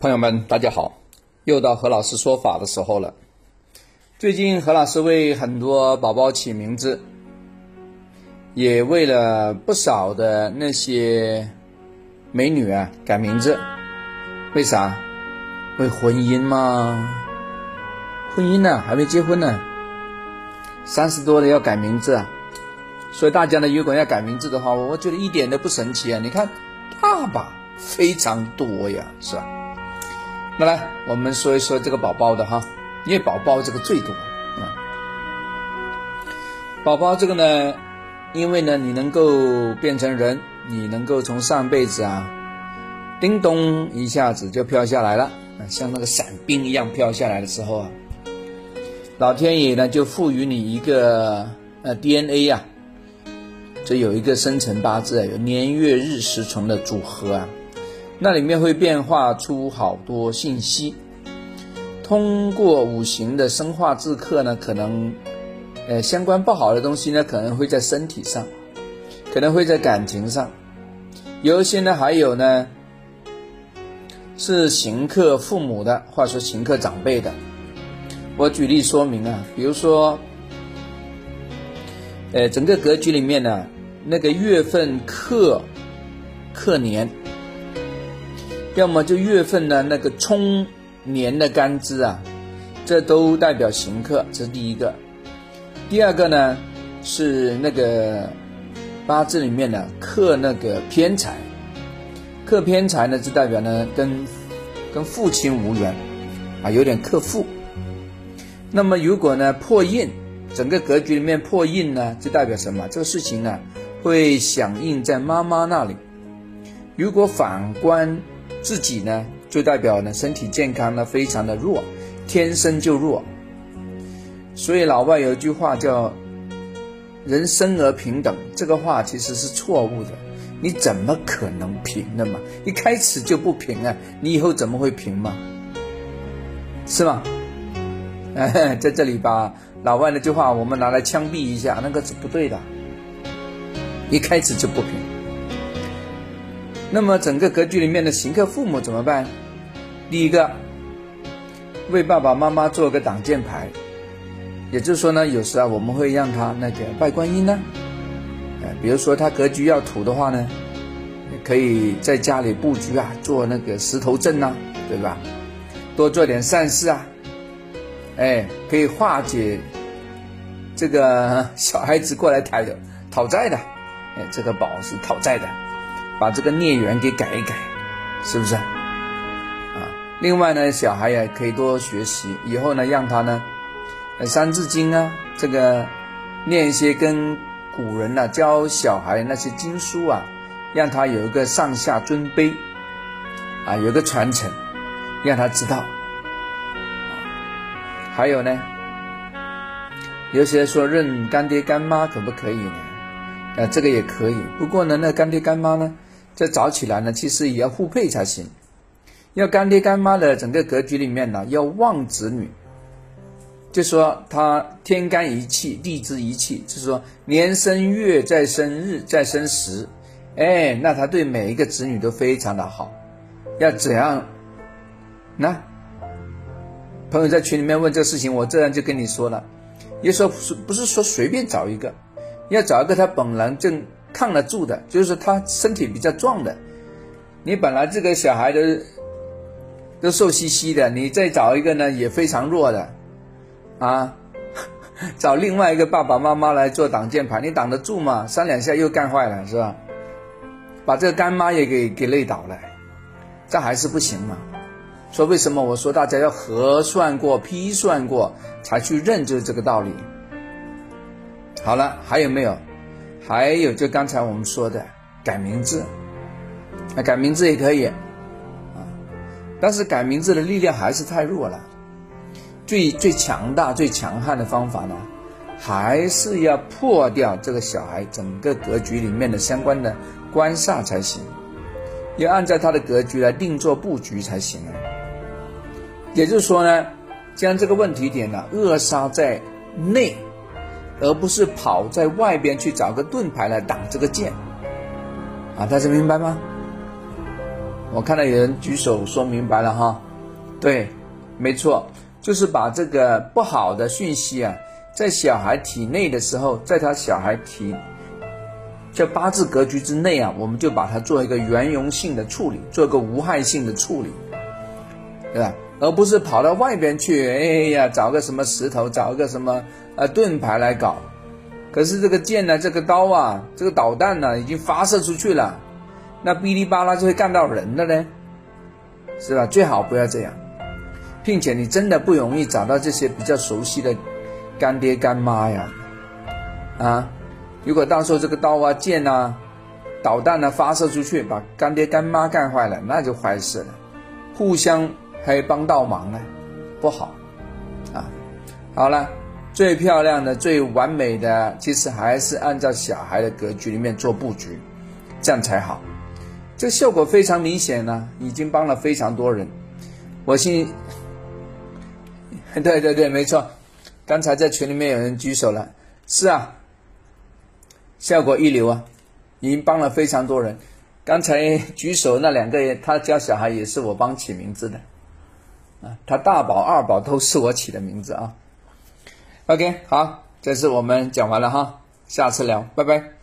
朋友们，大家好，又到何老师说法的时候了。最近何老师为很多宝宝起名字，也为了不少的那些美女啊改名字。为啥？为婚姻吗？婚姻呢？还没结婚呢。三十多的要改名字啊。所以大家呢，如果要改名字的话，我觉得一点都不神奇啊。你看，爸爸非常多呀，是吧？那来，我们说一说这个宝宝的哈，因为宝宝这个最多啊。宝宝这个呢，因为呢，你能够变成人，你能够从上辈子啊，叮咚一下子就飘下来了，像那个伞兵一样飘下来的时候啊，老天爷呢就赋予你一个呃 DNA 呀，这有一个生辰八字啊，有年月日时辰的组合啊。那里面会变化出好多信息，通过五行的生化制克呢，可能，呃，相关不好的东西呢，可能会在身体上，可能会在感情上，有一些呢，还有呢，是刑克父母的，或者说刑克长辈的。我举例说明啊，比如说，呃，整个格局里面呢，那个月份克克年。要么就月份呢，那个冲年的干支啊，这都代表刑克，这是第一个。第二个呢，是那个八字里面呢克那个偏财，克偏财呢，就代表呢跟跟父亲无缘啊，有点克父。那么如果呢破印，整个格局里面破印呢，就代表什么？这个事情呢会响应在妈妈那里。如果反观。自己呢，就代表呢身体健康呢非常的弱，天生就弱。所以老外有一句话叫“人生而平等”，这个话其实是错误的。你怎么可能平的嘛？一开始就不平啊，你以后怎么会平嘛？是吗？哎，在这里把老外那句话我们拿来枪毙一下，那个是不对的。一开始就不平。那么整个格局里面的行客父母怎么办？第一个，为爸爸妈妈做个挡箭牌，也就是说呢，有时啊我们会让他那个拜观音呢，呃，比如说他格局要土的话呢，可以在家里布局啊，做那个石头阵呐，对吧？多做点善事啊，哎，可以化解这个小孩子过来讨讨债的，哎，这个宝是讨债的。把这个孽缘给改一改，是不是？啊，另外呢，小孩也可以多学习，以后呢，让他呢，《三字经》啊，这个念一些跟古人呢教小孩那些经书啊，让他有一个上下尊卑，啊，有个传承，让他知道。还有呢，有些说认干爹干妈可不可以呢？啊，这个也可以，不过呢，那干爹干妈呢？这找起来呢，其实也要互配才行。要干爹干妈的整个格局里面呢，要旺子女，就说他天干一气，地支一气，就是说年生月再生日再生时，哎，那他对每一个子女都非常的好。要怎样？那朋友在群里面问这个事情，我这样就跟你说了，也说不是说随便找一个，要找一个他本人正。抗得住的，就是他身体比较壮的。你本来这个小孩都都瘦兮兮的，你再找一个呢也非常弱的，啊，找另外一个爸爸妈妈来做挡箭牌，你挡得住吗？三两下又干坏了，是吧？把这个干妈也给给累倒了，这还是不行嘛？说为什么？我说大家要核算过、批算过才去认，就是这个道理。好了，还有没有？还有就刚才我们说的改名字，啊，改名字也可以，啊，但是改名字的力量还是太弱了。最最强大、最强悍的方法呢，还是要破掉这个小孩整个格局里面的相关的官煞才行，要按照他的格局来定做布局才行。也就是说呢，将这个问题点呢扼杀在内。而不是跑在外边去找个盾牌来挡这个剑，啊，大家明白吗？我看到有人举手说明白了哈，对，没错，就是把这个不好的讯息啊，在小孩体内的时候，在他小孩体，这八字格局之内啊，我们就把它做一个圆融性的处理，做个无害性的处理，对吧？而不是跑到外边去，哎呀，找个什么石头，找个什么呃盾牌来搞。可是这个剑呢，这个刀啊，这个导弹呢，已经发射出去了。那哔哩吧啦就会干到人的呢，是吧？最好不要这样，并且你真的不容易找到这些比较熟悉的干爹干妈呀，啊！如果到时候这个刀啊、剑啊、导弹呢发射出去，把干爹干妈干坏了，那就坏事了，互相可以帮倒忙呢，不好啊！好了，最漂亮的、最完美的，其实还是按照小孩的格局里面做布局，这样才好。这效果非常明显呢，已经帮了非常多人。我信，对对对，没错。刚才在群里面有人举手了，是啊，效果一流啊，已经帮了非常多人。刚才 举手那两个人，他家小孩也是我帮起名字的，啊，他大宝、二宝都是我起的名字啊。OK，好，这次我们讲完了哈，下次聊，拜拜。